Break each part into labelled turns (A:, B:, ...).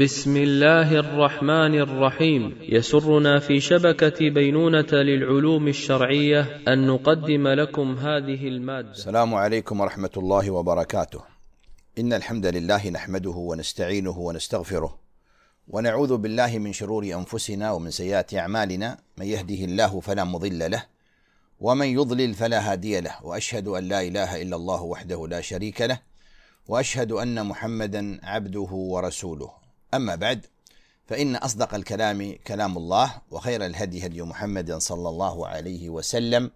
A: بسم الله الرحمن الرحيم. يسرنا في شبكة بينونة للعلوم الشرعية أن نقدم لكم هذه المادة.
B: السلام عليكم ورحمة الله وبركاته. إن الحمد لله نحمده ونستعينه ونستغفره ونعوذ بالله من شرور أنفسنا ومن سيئات أعمالنا. من يهده الله فلا مضل له ومن يضلل فلا هادي له. وأشهد أن لا إله إلا الله وحده لا شريك له وأشهد أن محمدا عبده ورسوله. أما بعد فإن أصدق الكلام كلام الله وخير الهدي هدي محمد صلى الله عليه وسلم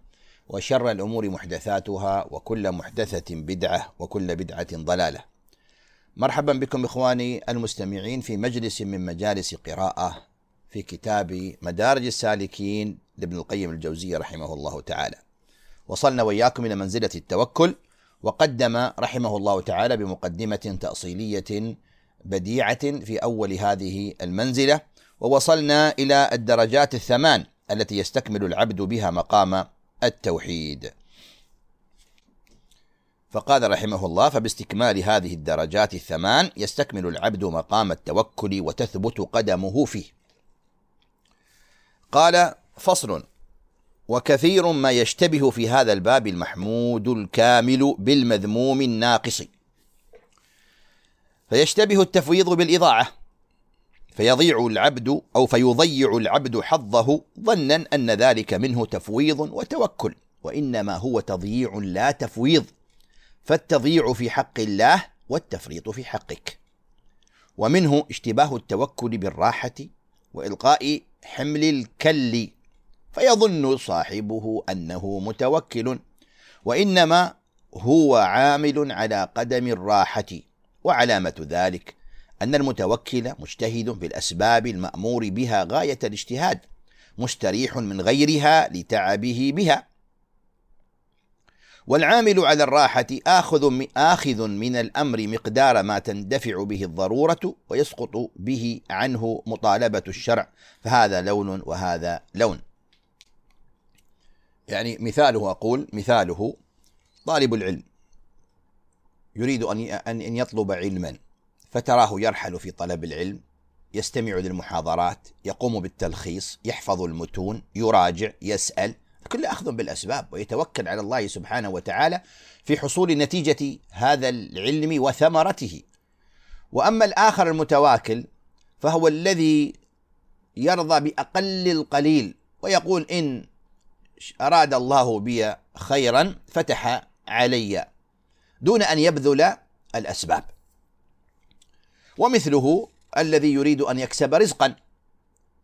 B: وشر الأمور محدثاتها وكل محدثة بدعة وكل بدعة ضلالة. مرحبا بكم إخواني المستمعين في مجلس من مجالس قراءة في كتاب مدارج السالكين لابن القيم الجوزي رحمه الله تعالى. وصلنا وإياكم إلى منزلة التوكل وقدم رحمه الله تعالى بمقدمة تأصيلية بديعة في أول هذه المنزلة ووصلنا إلى الدرجات الثمان التي يستكمل العبد بها مقام التوحيد. فقال رحمه الله فباستكمال هذه الدرجات الثمان يستكمل العبد مقام التوكل وتثبت قدمه فيه. قال فصل وكثير ما يشتبه في هذا الباب المحمود الكامل بالمذموم الناقص. فيشتبه التفويض بالإضاعة فيضيع العبد أو فيضيع العبد حظه ظنا أن ذلك منه تفويض وتوكل وإنما هو تضييع لا تفويض فالتضييع في حق الله والتفريط في حقك. ومنه اشتباه التوكل بالراحة وإلقاء حمل الكل فيظن صاحبه أنه متوكل وإنما هو عامل على قدم الراحة. وعلامة ذلك أن المتوكل مجتهد بالاسباب المأمور بها غاية الاجتهاد مستريح من غيرها لتعبه بها. والعامل على الراحة آخذ آخذ من الأمر مقدار ما تندفع به الضرورة ويسقط به عنه مطالبة الشرع. فهذا لون وهذا لون. يعني مثاله أقول مثاله طالب العلم. يريد أن أن يطلب علما فتراه يرحل في طلب العلم يستمع للمحاضرات يقوم بالتلخيص يحفظ المتون يراجع يسأل كله أخذ بالأسباب ويتوكل على الله سبحانه وتعالى في حصول نتيجة هذا العلم وثمرته. وأما الآخر المتواكل فهو الذي يرضى بأقل القليل ويقول إن أراد الله بي خيرا فتح علي دون أن يبذل الأسباب. ومثله الذي يريد أن يكسب رزقا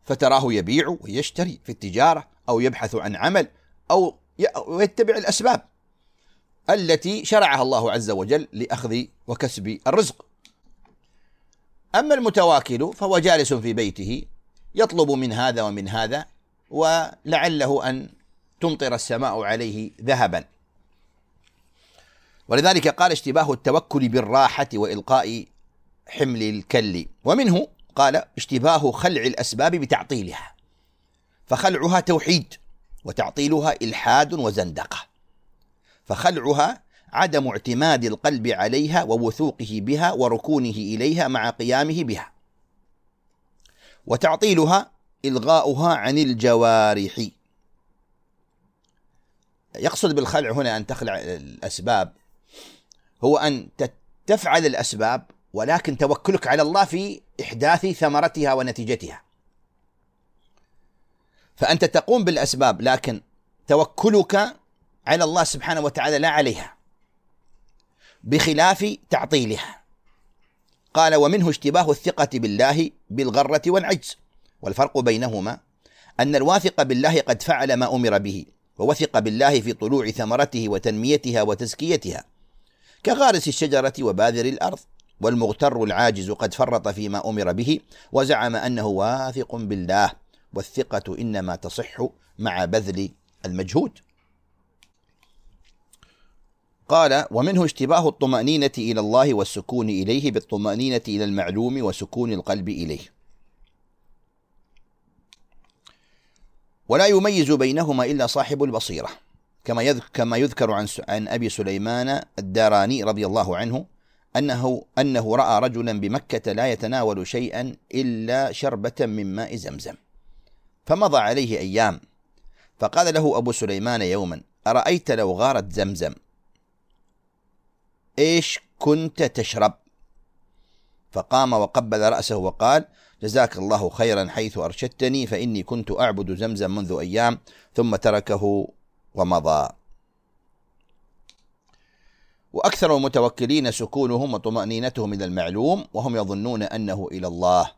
B: فتراه يبيع ويشتري في التجارة أو يبحث عن عمل أو يتبع الأسباب التي شرعها الله عز وجل لأخذ وكسب الرزق. أما المتواكل فهو جالس في بيته يطلب من هذا ومن هذا ولعله أن تمطر السماء عليه ذهبا. ولذلك قال اشتباه التوكل بالراحة وإلقاء حمل الكل. ومنه قال اشتباه خلع الأسباب بتعطيلها. فخلعها توحيد وتعطيلها إلحاد وزندقة. فخلعها عدم اعتماد القلب عليها ووثوقه بها وركونه إليها مع قيامه بها. وتعطيلها إلغاؤها عن الجوارح. يقصد بالخلع هنا أن تخلع الأسباب هو أن تفعل الأسباب ولكن توكلك على الله في إحداث ثمرتها ونتيجتها. فأنت تقوم بالأسباب لكن توكلك على الله سبحانه وتعالى لا عليها. بخلاف تعطيلها. قال ومنه اشتباه الثقة بالله بالغرة والعجز. والفرق بينهما أن الواثق بالله قد فعل ما أمر به ووثق بالله في طلوع ثمرته وتنميتها وتزكيتها. كغارس الشجرة وباذر الأرض والمغتر العاجز قد فرط فيما أمر به وزعم أنه واثق بالله والثقة إنما تصح مع بذل المجهود. قال ومنه اشتباه الطمأنينة إلى الله والسكون إليه بالطمأنينة إلى المعلوم وسكون القلب إليه. ولا يميز بينهما إلا صاحب البصيرة. كما كما يذكر عن عن أبي سليمان الداراني رضي الله عنه أنه أنه رأى رجلا بمكة لا يتناول شيئا إلا شربة من ماء زمزم. فمضى عليه أيام فقال له أبو سليمان يوما أرأيت لو غارت زمزم؟ إيش كنت تشرب؟ فقام وقبل رأسه وقال جزاك الله خيرا حيث أرشدتني فإني كنت أعبد زمزم منذ أيام ثم تركه ومضى. وأكثر المتوكلين سكونهم وطمأنينتهم إلى المعلوم وهم يظنون أنه إلى الله.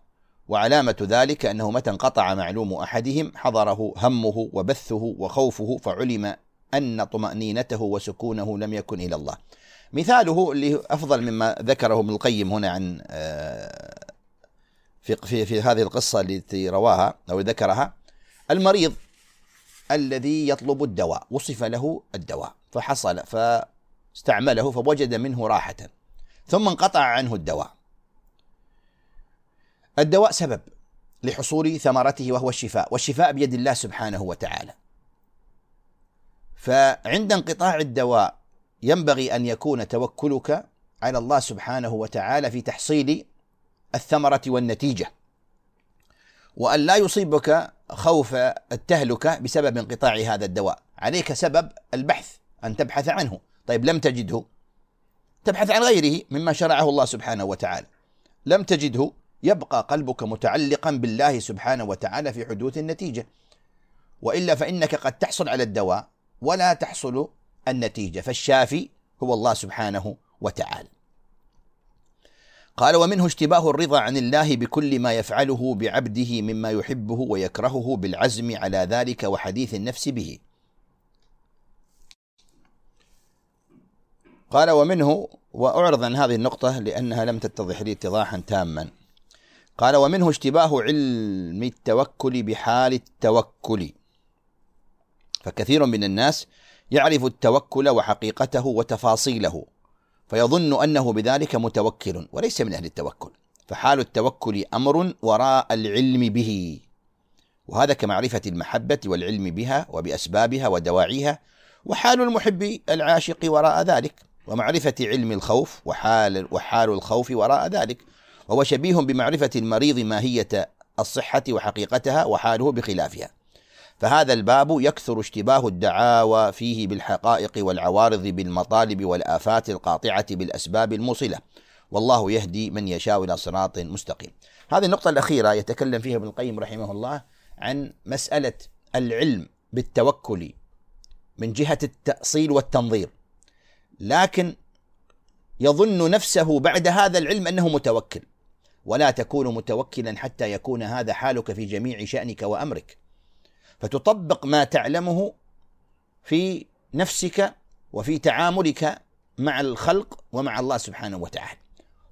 B: وعلامة ذلك أنه متى انقطع معلوم أحدهم حضره همه وبثه وخوفه فعلم أن طمأنينته وسكونه لم يكن إلى الله. مثاله اللي أفضل مما ذكره ابن القيم هنا عن آه، في, في, في هذه القصة التي رواها أو ذكرها المريض. الذي يطلب الدواء وصف له الدواء فحصل فاستعمله فوجد منه راحة. ثم انقطع عنه الدواء. الدواء سبب لحصول ثمرته وهو الشفاء والشفاء بيد الله سبحانه وتعالى. فعند انقطاع الدواء ينبغي أن يكون توكلك على الله سبحانه وتعالى في تحصيل الثمرة والنتيجة. وأن لا يصيبك خوف التهلكة بسبب انقطاع هذا الدواء. عليك سبب البحث أن تبحث عنه. طيب لم تجده؟ تبحث عن غيره مما شرعه الله سبحانه وتعالى. لم تجده يبقى قلبك متعلقا بالله سبحانه وتعالى في حدوث النتيجة. وإلا فإنك قد تحصل على الدواء ولا تحصل النتيجة فالشافي هو الله سبحانه وتعالى. قال ومنه اشتباه الرضا عن الله بكل ما يفعله بعبده مما يحبه ويكرهه بالعزم على ذلك وحديث النفس به. قال ومنه وأعرض عن هذه النقطة لأنها لم تتضح لي اتضاحا تاما. قال ومنه اشتباه علم التوكل بحال التوكل. فكثير من الناس يعرف التوكل وحقيقته وتفاصيله. فيظن أنه بذلك متوكل وليس من أهل التوكل. فحال التوكل أمر وراء العلم به. وهذا كمعرفة المحبة والعلم بها وبأسبابها ودواعيها وحال المحب العاشق وراء ذلك ومعرفة علم الخوف وحال وحال الخوف وراء ذلك. وهو شبيه بمعرفة المريض ماهية الصحة وحقيقتها وحاله بخلافها. فهذا الباب يكثر اشتباه الدعاوى فيه بالحقائق والعوارض بالمطالب والآفات القاطعة بالأسباب الموصلة. والله يهدي من يشاء إلى صراط مستقيم. هذه النقطة الأخيرة يتكلم فيها ابن القيم رحمه الله عن مسألة العلم بالتوكل من جهة التأصيل والتنظير. لكن يظن نفسه بعد هذا العلم أنه متوكل. ولا تكون متوكلا حتى يكون هذا حالك في جميع شأنك وأمرك. فتطبق ما تعلمه في نفسك وفي تعاملك مع الخلق ومع الله سبحانه وتعالى.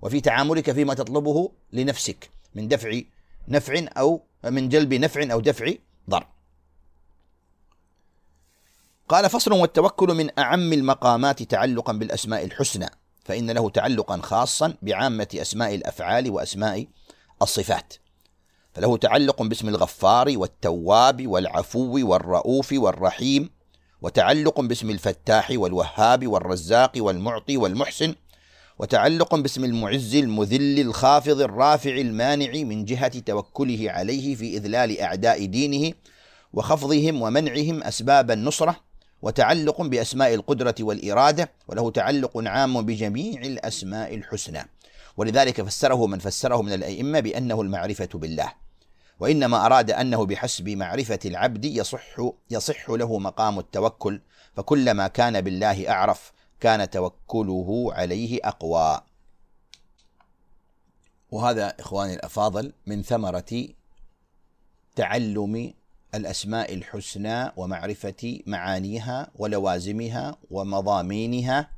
B: وفي تعاملك فيما تطلبه لنفسك من دفع نفع أو من جلب نفع أو دفع ضر. قال فصل والتوكل من أعم المقامات تعلقا بالأسماء الحسنى فإن له تعلقا خاصا بعامة أسماء الأفعال وأسماء الصفات. فله تعلق باسم الغفار والتواب والعفو والرؤوف والرحيم وتعلق باسم الفتاح والوهاب والرزاق والمعطي والمحسن وتعلق باسم المعز المذل الخافض الرافع المانع من جهة توكله عليه في إذلال أعداء دينه وخفضهم ومنعهم أسباب النصرة وتعلق بأسماء القدرة والإرادة وله تعلق عام بجميع الأسماء الحسنى. ولذلك فسره من فسره من الأئمة بأنه المعرفة بالله وإنما أراد أنه بحسب معرفة العبد يصح يصح له مقام التوكل فكلما كان بالله أعرف كان توكله عليه أقوى. وهذا إخواني الأفاضل من ثمرة تعلم الأسماء الحسنى ومعرفة معانيها ولوازمها ومضامينها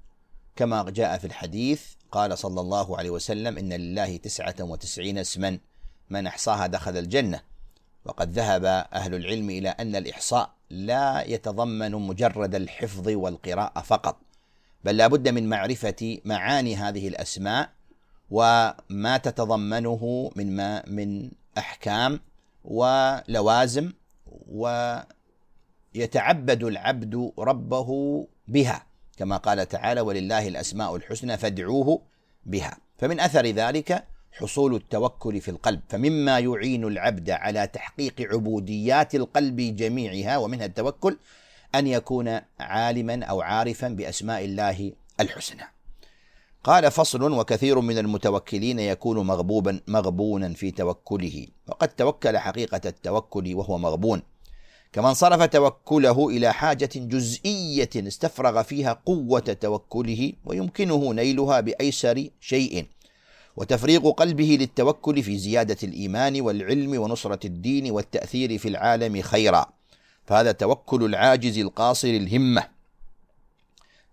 B: كما جاء في الحديث قال صلى الله عليه وسلم إن لله تسعة وتسعين اسما من أحصاها دخل الجنة. وقد ذهب أهل العلم إلى أن الإحصاء لا يتضمن مجرد الحفظ والقراءة فقط بل لا بد من معرفة معاني هذه الأسماء وما تتضمنه من ما من أحكام ولوازم ويتعبد العبد ربه بها. كما قال تعالى ولله الأسماء الحسنى فادعوه بها فمن أثر ذلك حصول التوكل في القلب. فمما يعين العبد على تحقيق عبوديات القلب جميعها ومنها التوكل أن يكون عالما أو عارفا بأسماء الله الحسنى. قال فصل وكثير من المتوكلين يكون مغبوبا مغبونا في توكله. وقد توكل حقيقة التوكل وهو مغبون. كمن صرف توكله إلى حاجة جزئية استفرغ فيها قوة توكله ويمكنه نيلها بأيسر شيء وتفريغ قلبه للتوكل في زيادة الإيمان والعلم ونصرة الدين والتأثير في العالم خيرا. فهذا توكل العاجز القاصر الهمة.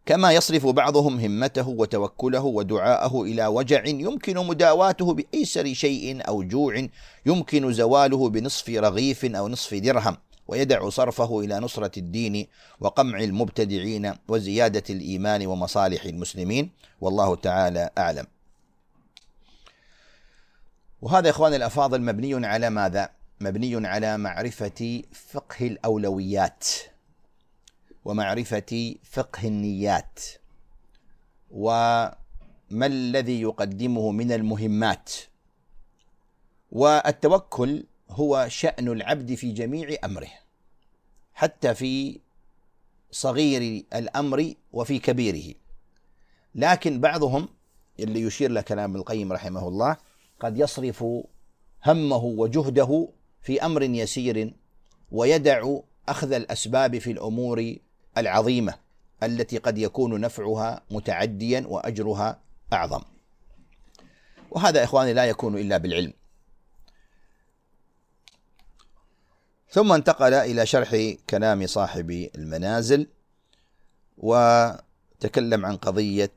B: كما يصرف بعضهم همته وتوكله ودعاءه إلى وجع يمكن مداواته بأيسر شيء أو جوع يمكن زواله بنصف رغيف أو نصف درهم. ويدع صرفه إلى نصرة الدين وقمع المبتدعين وزيادة الإيمان ومصالح المسلمين. والله تعالى أعلم. وهذا إخواني الأفاضل مبني على ماذا؟ مبني على معرفة فقه الأولويات ومعرفة فقه النيات. وما الذي يقدمه من المهمات؟ والتوكل هو شأن العبد في جميع أمره حتى في صغير الأمر وفي كبيره لكن بعضهم اللي يشير له كلام القيم رحمه الله قد يصرف همه وجهده في أمر يسير ويدع أخذ الأسباب في الأمور العظيمة التي قد يكون نفعها متعديا وأجرها أعظم. وهذا إخواني لا يكون إلا بالعلم. ثم انتقل إلى شرح كلام صاحب المنازل وتكلم عن قضية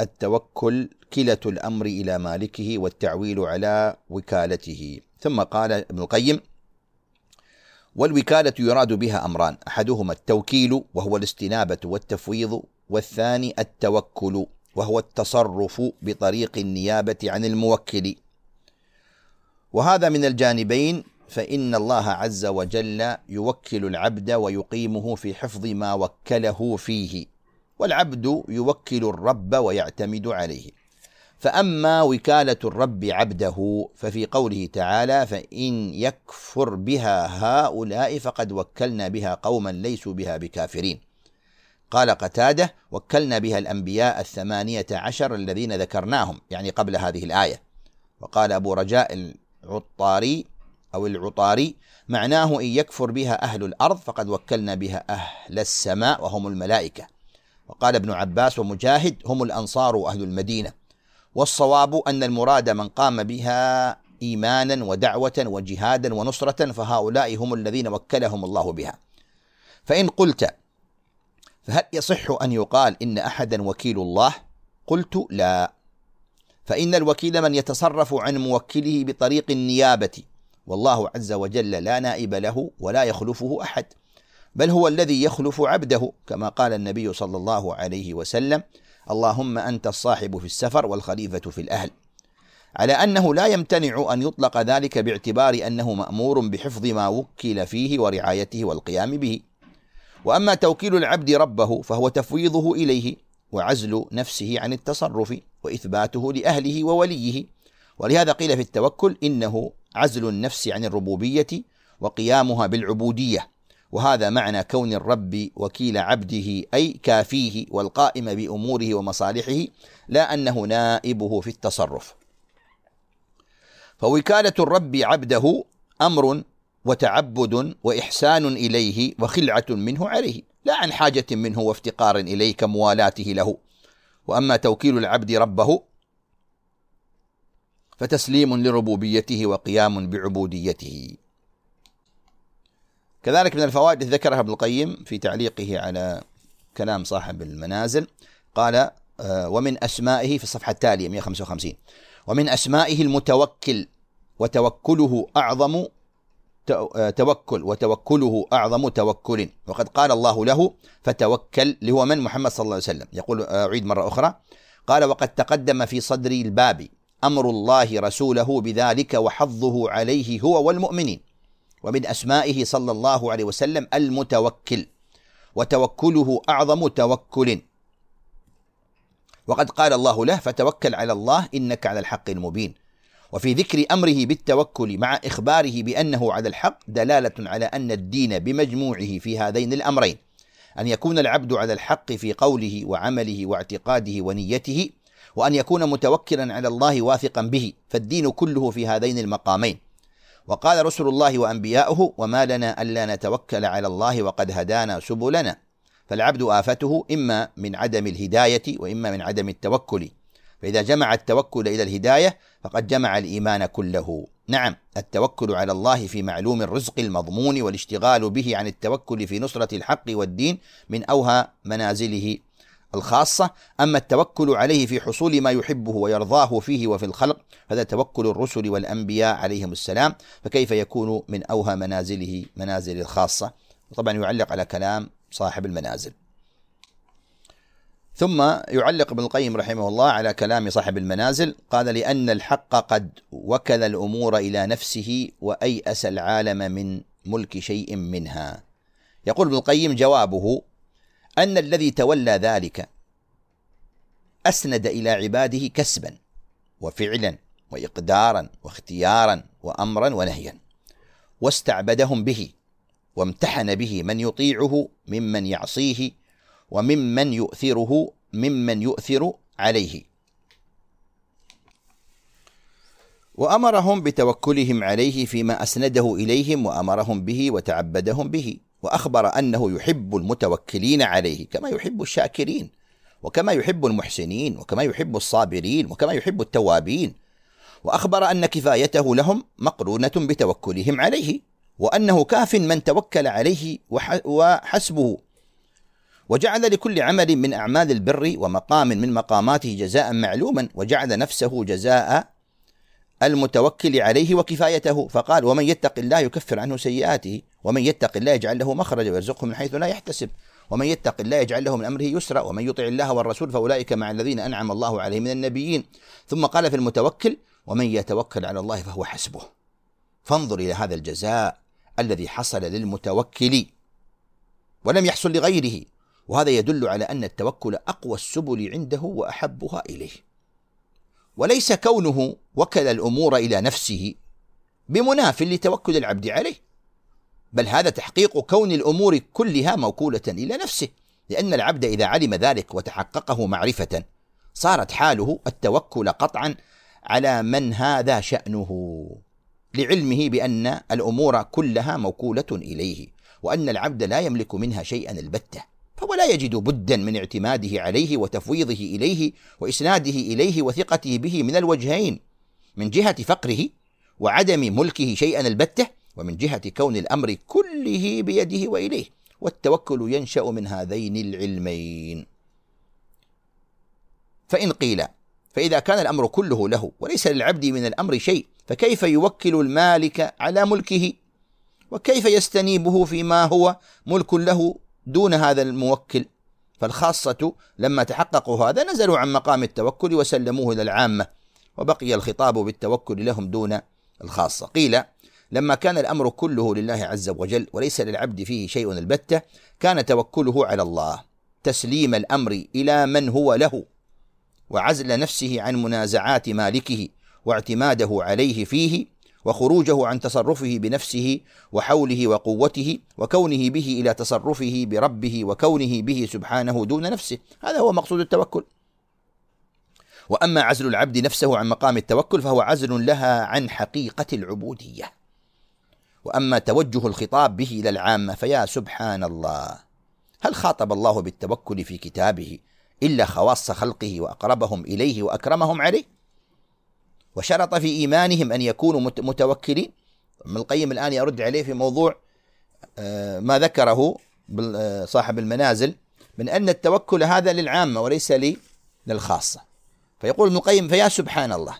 B: التوكل كلة الأمر إلى مالكه والتعويل على وكالته. ثم قال ابن القيم والوكالة يراد بها أمران أحدهما التوكيل وهو الاستنابة والتفويض والثاني التوكل وهو التصرف بطريق النيابة عن الموكل. وهذا من الجانبين فإن الله عز وجل يوكل العبد ويقيمه في حفظ ما وكله فيه والعبد يوكل الرب ويعتمد عليه. فأما وكالة الرب عبده ففي قوله تعالى فإن يكفر بها هؤلاء فقد وكلنا بها قوما ليسوا بها بكافرين قال قتادة وكلنا بها الأنبياء الثمانية عشر الذين ذكرناهم يعني قبل هذه الآية. وقال أبو رجاء العطاري أو العطاري معناه إن يكفر بها أهل الأرض فقد وكلنا بها أهل السماء وهم الملائكة. وقال ابن عباس ومجاهد هم الأنصار وأهل المدينة. والصواب أن المراد من قام بها إيمانا ودعوة وجهادا ونصرة فهؤلاء هم الذين وكلهم الله بها. فإن قلت فهل يصح أن يقال إن أحدا وكيل الله؟ قلت لا. فإن الوكيل من يتصرف عن موكله بطريق النيابة والله عز وجل لا نائب له ولا يخلفه أحد بل هو الذي يخلف عبده كما قال النبي صلى الله عليه وسلم اللهم أنت الصاحب في السفر والخليفة في الأهل على أنه لا يمتنع أن يطلق ذلك باعتبار أنه مأمور بحفظ ما وكل فيه ورعايته والقيام به. وأما توكيل العبد ربه فهو تفويضه إليه وعزل نفسه عن التصرف وإثباته لأهله ووليه. ولهذا قيل في التوكل إنه عزل النفس عن الربوبية وقيامها بالعبودية. وهذا معنى كون الرب وكيل عبده أي كافيه والقائم بأموره ومصالحه لا أنه نائبه في التصرف. فوكالة الرب عبده أمر وتعبد وإحسان إليه وخلعة منه عليه لا عن حاجة منه وافتقار إليه كموالاته له. وأما توكيل العبد ربه فتسليم لربوبيته وقيام بعبوديته. كذلك من الفوائد التي ذكرها ابن القيم في تعليقه على كلام صاحب المنازل قال آه، ومن أسمائه في الصفحة التالية 155 ومن أسمائه المتوكل وتوكله أعظم آه، توكل وتوكله أعظم توكل. وقد قال الله له فتوكل اللي هو من؟ محمد صلى الله عليه وسلم. يقول آه، أعيد مرة أخرى. قال وقد تقدم في صدر الباب أمر الله رسوله بذلك وحظه عليه هو والمؤمنين. ومن أسمائه صلى الله عليه وسلم المتوكل. وتوكله أعظم توكل. وقد قال الله له فتوكل على الله إنك على الحق المبين. وفي ذكر أمره بالتوكل مع إخباره بأنه على الحق دلالة على أن الدين بمجموعه في هذين الأمرين. أن يكون العبد على الحق في قوله وعمله واعتقاده ونيته وأن يكون متوكلا على الله واثقا به فالدين كله في هذين المقامين. وقال رسل الله وأنبياؤه وما لنا ألا نتوكل على الله وقد هدانا سبلنا. فالعبد آفته إما من عدم الهداية وإما من عدم التوكل. فإذا جمع التوكل إلى الهداية فقد جمع الإيمان كله. نعم التوكل على الله في معلوم الرزق المضمون والاشتغال به عن التوكل في نصرة الحق والدين من أوهى منازله. الخاصة أما التوكل عليه في حصول ما يحبه ويرضاه فيه وفي الخلق هذا توكل الرسل والأنبياء عليهم السلام فكيف يكون من أوهى منازله منازل الخاصة؟ طبعا يعلق على كلام صاحب المنازل. ثم يعلق ابن القيم رحمه الله على كلام صاحب المنازل قال لأن الحق قد وكل الأمور إلى نفسه وأيأس العالم من ملك شيء منها. يقول ابن القيم جوابه أن الذي تولى ذلك أسند إلى عباده كسبا وفعلا وإقدارا واختيارا وأمرا ونهيا واستعبدهم به وامتحن به من يطيعه ممن يعصيه وممن يؤثره ممن يؤثر عليه. وأمرهم بتوكلهم عليه فيما أسنده إليهم وأمرهم به وتعبدهم به. وأخبر أنه يحب المتوكلين عليه كما يحب الشاكرين وكما يحب المحسنين وكما يحب الصابرين وكما يحب التوابين. وأخبر أن كفايته لهم مقرونة بتوكلهم عليه وأنه كاف من توكل عليه وحسبه. وجعل لكل عمل من أعمال البر ومقام من مقاماته جزاء معلوما وجعل نفسه جزاء المتوكل عليه وكفايته. فقال ومن يتق الله يكفر عنه سيئاته ومن يتق الله يجعل له مخرجا ويرزقه من حيث لا يحتسب ومن يتق الله يجعل له من أمره يسرا ومن يطع الله والرسول فأولئك مع الذين أنعم الله عليهم من النبيين. ثم قال في المتوكل ومن يتوكل على الله فهو حسبه. فانظر إلى هذا الجزاء الذي حصل للمتوكل ولم يحصل لغيره وهذا يدل على أن التوكل أقوى السبل عنده وأحبها إليه. وليس كونه وكل الأمور إلى نفسه بمناف لتوكل العبد عليه. بل هذا تحقيق كون الأمور كلها موكولة إلى نفسه لأن العبد إذا علم ذلك وتحققه معرفة صارت حاله التوكل قطعا على من هذا شأنه لعلمه بأن الأمور كلها موكولة إليه وأن العبد لا يملك منها شيئا البتة. فهو لا يجد بدا من اعتماده عليه وتفويضه إليه وإسناده إليه وثقته به من الوجهين من جهة فقره وعدم ملكه شيئا البتة ومن جهة كون الأمر كله بيده وإليه والتوكل ينشأ من هذين العلمين. فإن قيل فإذا كان الأمر كله له وليس للعبد من الأمر شيء فكيف يوكل المالك على ملكه؟ وكيف يستنيبه فيما هو ملك له دون هذا الموكل. فالخاصة لما تحققوا هذا نزلوا عن مقام التوكل وسلموه إلى العامة وبقي الخطاب بالتوكل لهم دون الخاصة. قيل لما كان الأمر كله لله عز وجل وليس للعبد فيه شيء البتة كان توكله على الله تسليم الأمر إلى من هو له وعزل نفسه عن منازعات مالكه واعتماده عليه فيه وخروجه عن تصرفه بنفسه وحوله وقوته وكونه به إلى تصرفه بربه وكونه به سبحانه دون نفسه. هذا هو مقصود التوكل. وأما عزل العبد نفسه عن مقام التوكل فهو عزل لها عن حقيقة العبودية. وأما توجه الخطاب به إلى العامه فيا سبحان الله هل خاطب الله بالتوكل في كتابه إلا خواص خلقه وأقربهم إليه وأكرمهم عليه؟ وشرط في إيمانهم أن يكونوا متوكلين. ابن القيم الآن يرد عليه في موضوع آه، ما ذكره آه، صاحب المنازل من أن التوكل هذا للعامة وليس لي للخاصة. فيقول ابن القيم فيا سبحان الله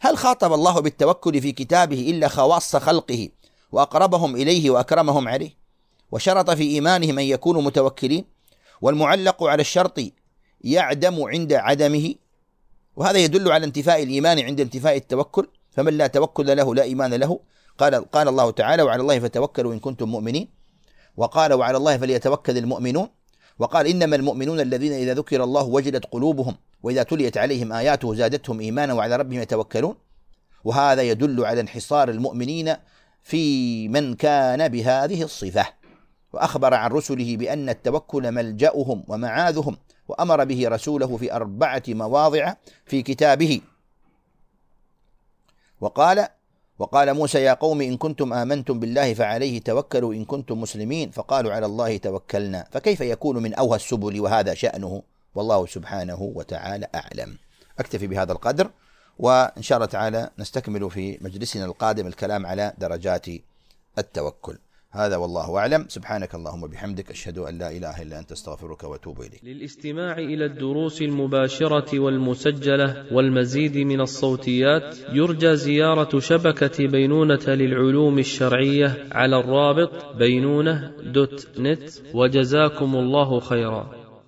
B: هل خاطب الله بالتوكل في كتابه إلا خواص خلقه وأقربهم إليه وأكرمهم عليه؟ وشرط في إيمانهم أن يكونوا متوكلين. والمعلق على الشرط يعدم عند عدمه وهذا يدل على انتفاء الإيمان عند انتفاء التوكل فمن لا توكل له لا إيمان له. قال قال الله تعالى وعلى الله فتوكلوا إن كنتم مؤمنين. وقال وعلى الله فليتوكل المؤمنون. وقال إنما المؤمنون الذين إذا ذكر الله وجلت قلوبهم وإذا تليت عليهم آياته زادتهم إيمانا وعلى ربهم يتوكلون. وهذا يدل على انحصار المؤمنين في من كان بهذه الصفة. وأخبر عن رسله بأن التوكل ملجأهم ومعاذهم. وأمر به رسوله في أربعة مواضع في كتابه. وقال وقال موسى يا قوم إن كنتم آمنتم بالله فعليه توكلوا إن كنتم مسلمين فقالوا على الله توكلنا. فكيف يكون من أوهى السبل وهذا شأنه؟ والله سبحانه وتعالى أعلم. أكتفي بهذا القدر وإن شاء الله تعالى نستكمل في مجلسنا القادم الكلام على درجات التوكل. هذا والله أعلم. سبحانك اللهم وبحمدك أشهد أن لا إله إلا أنت أستغفرك وأتوب إليك.
A: للاستماع إلى الدروس المباشرة والمسجلة والمزيد من الصوتيات يرجى زيارة شبكة بينونة للعلوم الشرعية على الرابط بينونة دوت نت وجزاكم الله خيرا.